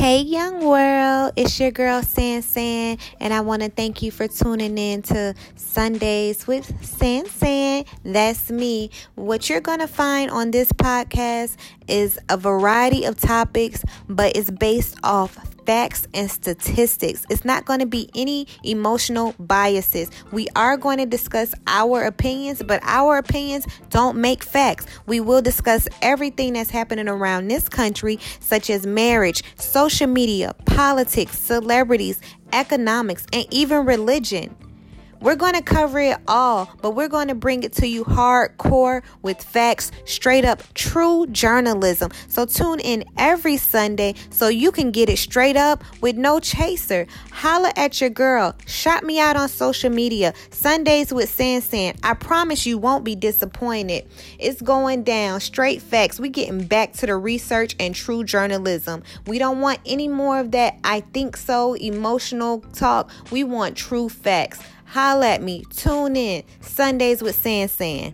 Hey, young world, it's your girl San San, and I want to thank you for tuning in to Sundays with San San. That's me. What you're going to find on this podcast is a variety of topics, but it's based off facts and statistics. It's not going to be any emotional biases. We are going to discuss our opinions, but our opinions don't make facts. We will discuss everything that's happening around this country, such as marriage, social media, politics, celebrities, economics, and even religion. We're going to cover it all, but we're going to bring it to you hardcore with facts, straight up true journalism. So tune in every Sunday so you can get it straight up with no chaser. Holla at your girl. Shot me out on social media. Sundays with San San. I promise you won't be disappointed. It's going down. Straight facts. We getting back to the research and true journalism. We don't want any more of that I think so emotional talk. We want true facts. Holla at me. Tune in. Sundays with San San.